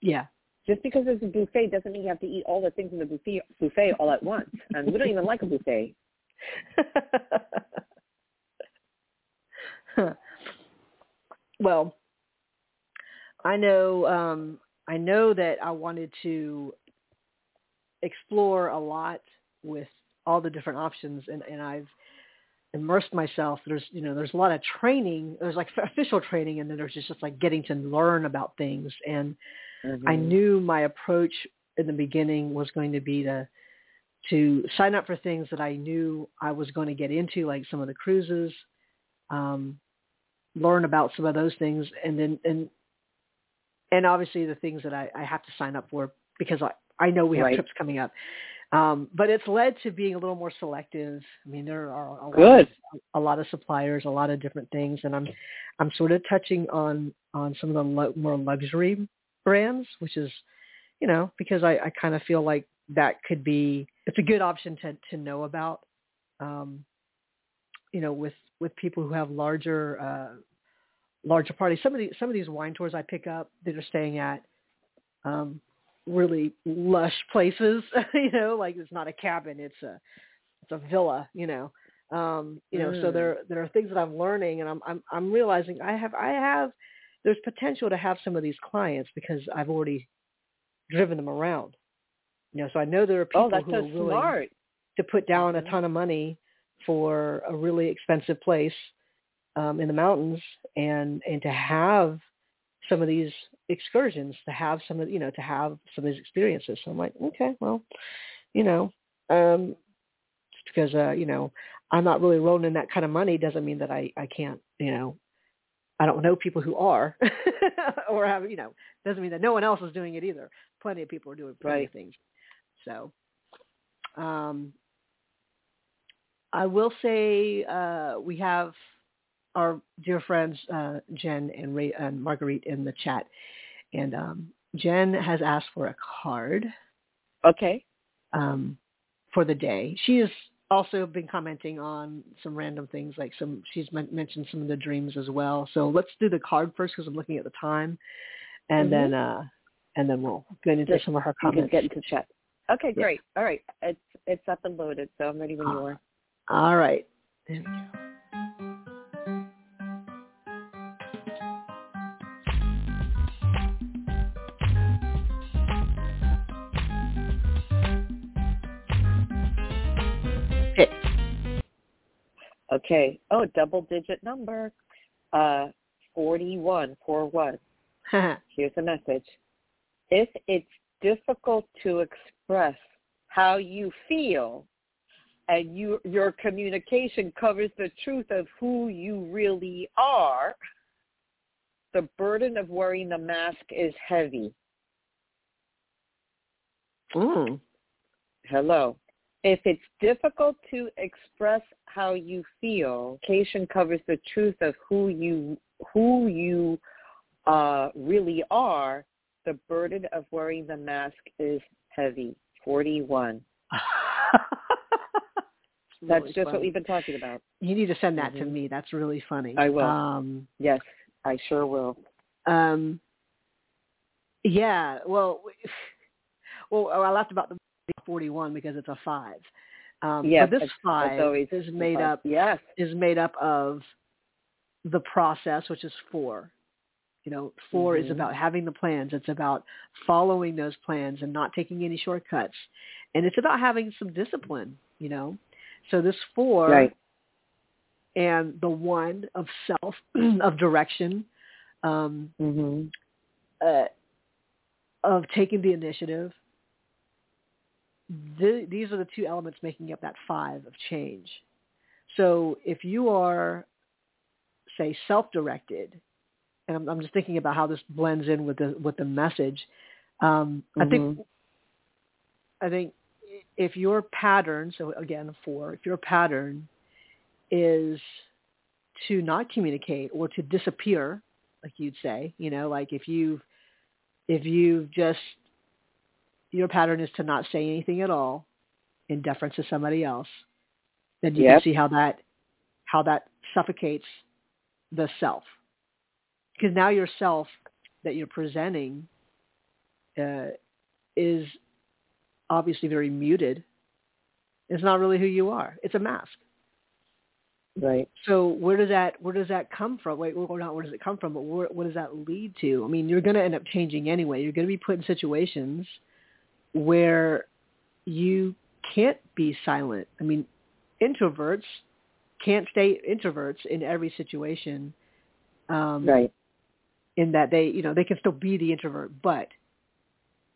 Yeah. Just because there's a buffet doesn't mean you have to eat all the things in the buffet, buffet all at once. And we don't even like a buffet. [laughs] well, I know um I know that I wanted to explore a lot with all the different options and, and I've immersed myself. There's, you know, there's a lot of training. There's like official training and then there's just, just like getting to learn about things. And mm-hmm. I knew my approach in the beginning was going to be to, to sign up for things that I knew I was going to get into, like some of the cruises, um, learn about some of those things. And then, and, and obviously the things that I, I have to sign up for because I, I know we have right. trips coming up. Um, but it's led to being a little more selective. I mean, there are a Good. lot, of, a lot of suppliers, a lot of different things, and I'm I'm sort of touching on on some of the lo- more luxury brands, which is, you know, because I, I kind of feel like that could be it's a good option to to know about. Um, you know, with with people who have larger uh, larger parties. Some of these some of these wine tours I pick up that are staying at. Um, really lush places, [laughs] you know, like it's not a cabin, it's a it's a villa, you know. Um, you know, mm. so there there are things that I'm learning and I'm I'm I'm realizing I have I have there's potential to have some of these clients because I've already driven them around. You know, so I know there are oh, people oh, who so are willing smart. to put down a mm-hmm. ton of money for a really expensive place um, in the mountains and and to have some of these excursions to have some of you know to have some of these experiences. So i'm like okay well you know um just because uh you know i'm not really rolling in that kind of money doesn't mean that i i can't you know i don't know people who are [laughs] or have you know doesn't mean that no one else is doing it either. Plenty of people are doing plenty right. of things. So Um, I will say uh, we have our dear friends uh, Jen and, Ray, and Marguerite in the chat, and um, Jen has asked for a card. Okay. Um, for the day, she has also been commenting on some random things, like some. She's mentioned some of the dreams as well. So let's do the card first because I'm looking at the time, and mm-hmm. then uh, and then we'll get into some of her comments. get into chat. Okay, great. Yeah. All right, it's it's up and loaded, so I'm ready when you are. All right. There we go. Okay. Oh, double digit number. Uh, 41, 4 1. [laughs] Here's a message. If it's difficult to express how you feel and you, your communication covers the truth of who you really are, the burden of wearing the mask is heavy. Mm. Hello. If it's difficult to express how you feel, communication covers the truth of who you who you uh, really are, the burden of wearing the mask is heavy. 41. [laughs] That's just funny. what we've been talking about. You need to send that mm-hmm. to me. That's really funny. I will. Um, yes, I sure will. Um, yeah. Well, [laughs] well, I laughed about the 41 because it's a five. Um, yes, but this five is made up. Yes, is made up of the process, which is four. You know, 4 mm-hmm. is about having the plans. It's about following those plans and not taking any shortcuts. And it's about having some discipline, you know. So this four right. and the one of self, [clears throat] of direction, um, mm-hmm. uh, of taking the initiative. The, these are the two elements making up that five of change. So if you are, say, self-directed, and I'm, I'm just thinking about how this blends in with the with the message. Um, mm-hmm. I think I think if your pattern, so again four, if your pattern is to not communicate or to disappear, like you'd say, you know, like if you if you just your pattern is to not say anything at all in deference to somebody else, then you yep. can see how that how that suffocates the self because now your self that you're presenting uh, is obviously very muted. It's not really who you are. It's a mask. Right. So where does that where does that come from? Wait, well, not where does it come from, but where, what does that lead to? I mean, you're going to end up changing anyway. You're going to be put in situations where you can't be silent. I mean, introverts can't stay introverts in every situation. Um, right in that they, you know, they can still be the introvert, but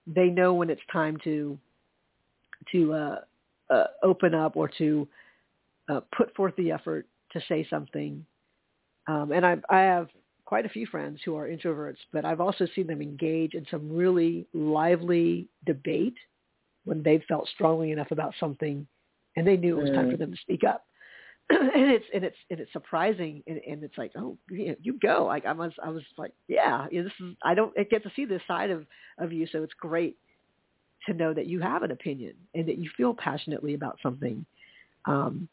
they know when it's time to to uh, uh, open up or to uh, put forth the effort to say something. Um, and I, I have quite a few friends who are introverts, but I've also seen them engage in some really lively debate when they felt strongly enough about something and they knew it was time for them to speak up. [clears throat] and it's and it's and it's surprising and, and it's like oh you, you go like I was I was like yeah this is I don't I get to see this side of of you so it's great to know that you have an opinion and that you feel passionately about something. Um,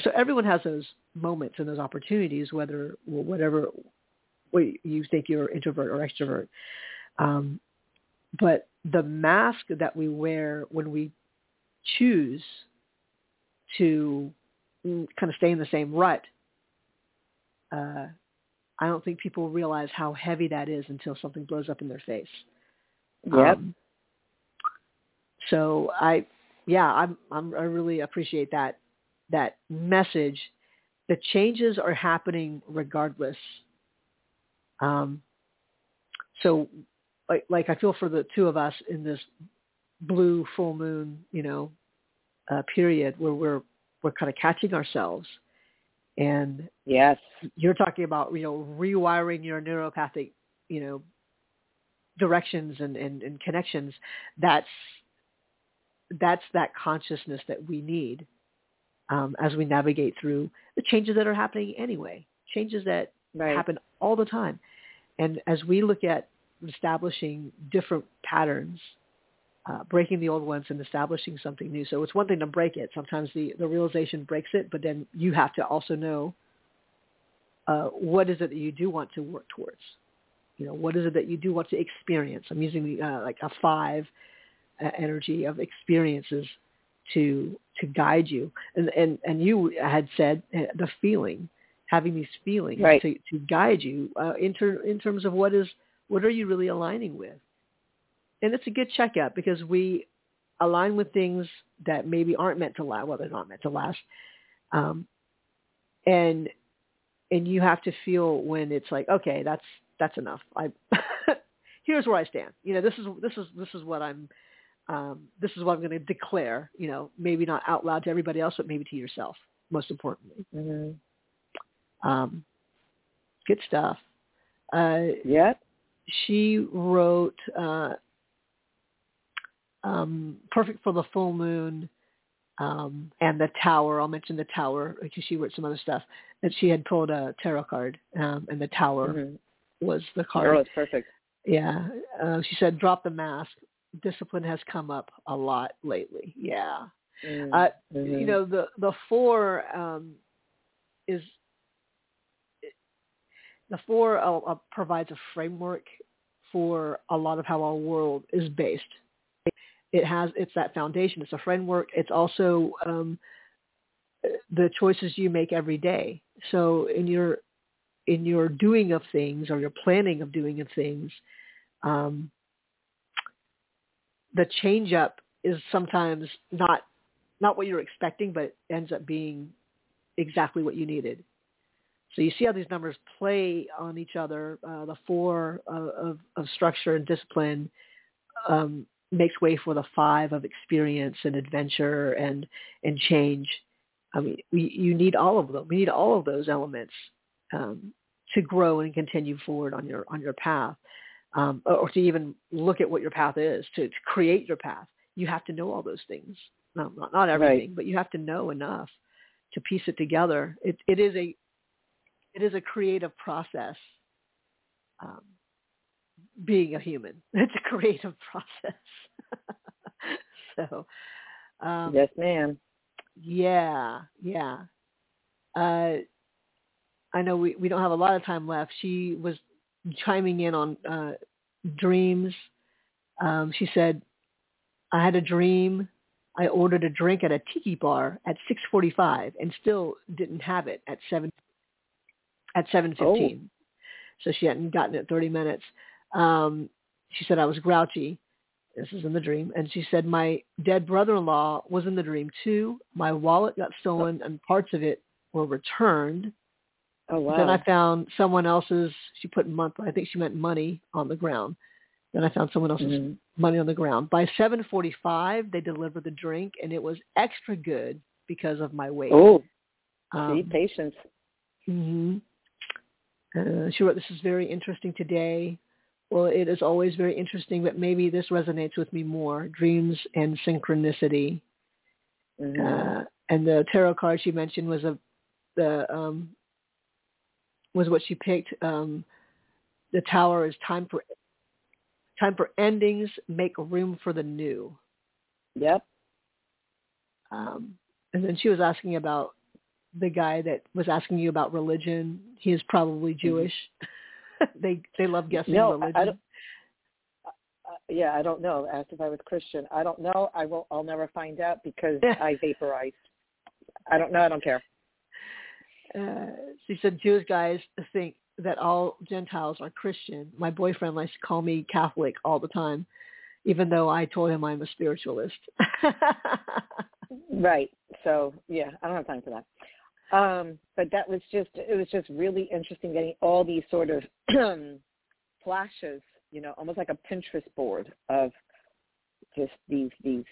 so everyone has those moments and those opportunities, whether well, whatever you think you're introvert or extrovert. Um, but the mask that we wear when we choose to kind of stay in the same rut, uh, I don't think people realize how heavy that is until something blows up in their face. Yep. Um, so I, yeah, I'm, I'm, I really appreciate that, that message. The changes are happening regardless. Um, so like, like I feel for the two of us in this blue full moon, you know, uh, period where we're we're kind of catching ourselves. And yes, you're talking about you know rewiring your neuropathic you know directions and, and, and connections. That's that's that consciousness that we need um, as we navigate through the changes that are happening anyway, changes that right. happen all the time. And as we look at establishing different patterns, uh, breaking the old ones and establishing something new. So it's one thing to break it. Sometimes the, the realization breaks it, but then you have to also know uh, what is it that you do want to work towards. You know, what is it that you do want to experience? I'm using the, uh, like a five energy of experiences to to guide you. And and and you had said uh, the feeling, having these feelings right. to to guide you uh, in ter- in terms of what is what are you really aligning with. And it's a good checkup because we align with things that maybe aren't meant to last. Well, they're not meant to last. Um, and and you have to feel when it's like, okay, that's that's enough. I [laughs] here's where I stand. You know, this is this is this is what I'm um, this is what I'm going to declare, you know, maybe not out loud to everybody else, but maybe to yourself, most importantly. Mm-hmm. Um, good stuff. Uh, yeah. She wrote uh, um, Perfect for the Full Moon um, and The Tower. I'll mention The Tower because she wrote some other stuff. That she had pulled a tarot card, um, and The Tower mm-hmm. was the card. Oh, it's perfect. Yeah. Uh, she said, drop the mask discipline has come up a lot lately. Yeah. Mm-hmm. Uh, you know, the, the four um, is, the four uh, uh, provides a framework for a lot of how our world is based. It has, it's that foundation. It's a framework. It's also um, the choices you make every day. So in your, in your doing of things or your planning of doing of things, um, the change up is sometimes not not what you're expecting, but ends up being exactly what you needed. So you see how these numbers play on each other. Uh, the four uh, of, of structure and discipline um, makes way for the five of experience and adventure and and change. I mean, we, you need all of them. We need all of those elements um, to grow and continue forward on your on your path um, or to even look at what your path is, to, to, create your path. You have to know all those things. No, not, not everything, right. but you have to know enough to piece it together. It, it is a it is a creative process. Um, being a human, [laughs] it's a creative [laughs] process. [laughs] so, um, yes, ma'am. Yeah, yeah. Uh, I know we, we don't have a lot of time left. She was chiming in on uh, dreams. Um, she said, I had a dream. I ordered a drink at a tiki bar at 6:45 and still didn't have it at 7 at 7:15. Oh. So she hadn't gotten it 30 minutes. Um, she said I was grouchy. This is in the dream. And she said my dead brother-in-law was in the dream too. My wallet got stolen and parts of it were returned. Oh wow! Then I found someone else's. She put month. I think she meant money on the ground. Then I found someone else's mm-hmm. money on the ground. By 7:45, they delivered the drink, and it was extra good because of my weight. Oh, um, see, patience. Mm-hmm. Uh, she wrote, "This is very interesting today. Well, it is always very interesting, but maybe this resonates with me more. Dreams and synchronicity. Mm-hmm. Uh, and the tarot card she mentioned was a the um, was what she picked. Um, the tower is time for time for endings. Make room for the new. Yep. Um, and then she was asking about the guy that was asking you about religion. He is probably Mm-hmm. Jewish. [laughs] they they love guessing no, religion. I don't, uh, yeah, I don't know. Asked if I was Christian. I don't know. I will. I'll never find out because [laughs] I vaporized. I don't know. I don't care. Uh, she said Jewish guys think that all Gentiles are Christian. My boyfriend likes to call me Catholic all the time, even though I told him I'm a spiritualist. [laughs] right. So yeah, I don't have time for that. Um, but that was just it was just really interesting getting all these sort of [clears throat] flashes, you know, almost like a Pinterest board of just these these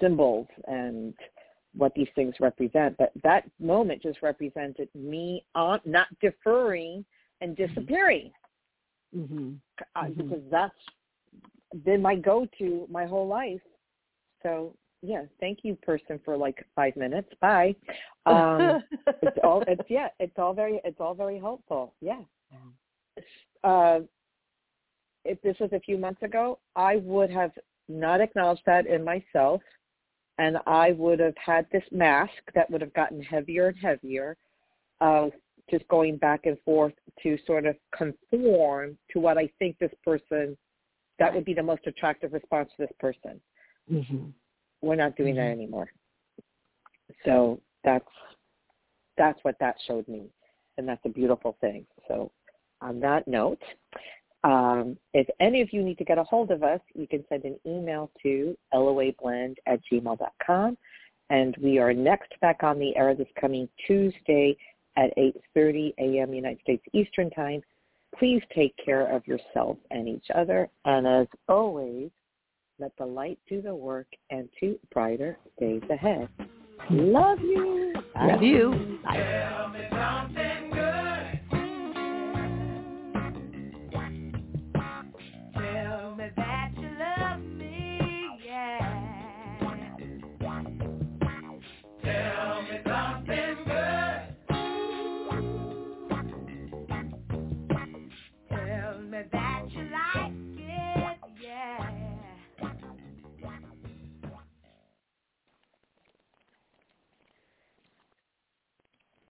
symbols and what these things represent. But that moment just represented me on not deferring and disappearing mm-hmm. uh, Mm-hmm. because that's been my go-to my whole life. So yeah, thank you, person, for like five minutes. Bye. Um, [laughs] it's all it's yeah, it's all very it's all very helpful. Yeah. Uh, if this was a few months ago, I would have not acknowledged that in myself, and I would have had this mask that would have gotten heavier and heavier, of just going back and forth to sort of conform to what I think this person that would be the most attractive response to this person. Mm-hmm. We're not doing Mm-hmm. that anymore. So that's that's what that showed me, and that's a beautiful thing. So on that note, um, if any of you need to get a hold of us, you can send an email to loablend at gmail.com. And we are next back on the air this coming Tuesday at 8.30 a.m. United States Eastern Time. Please take care of yourself and each other. And as always, let the light do the work and to brighter days ahead. Love you. Love you. Bye.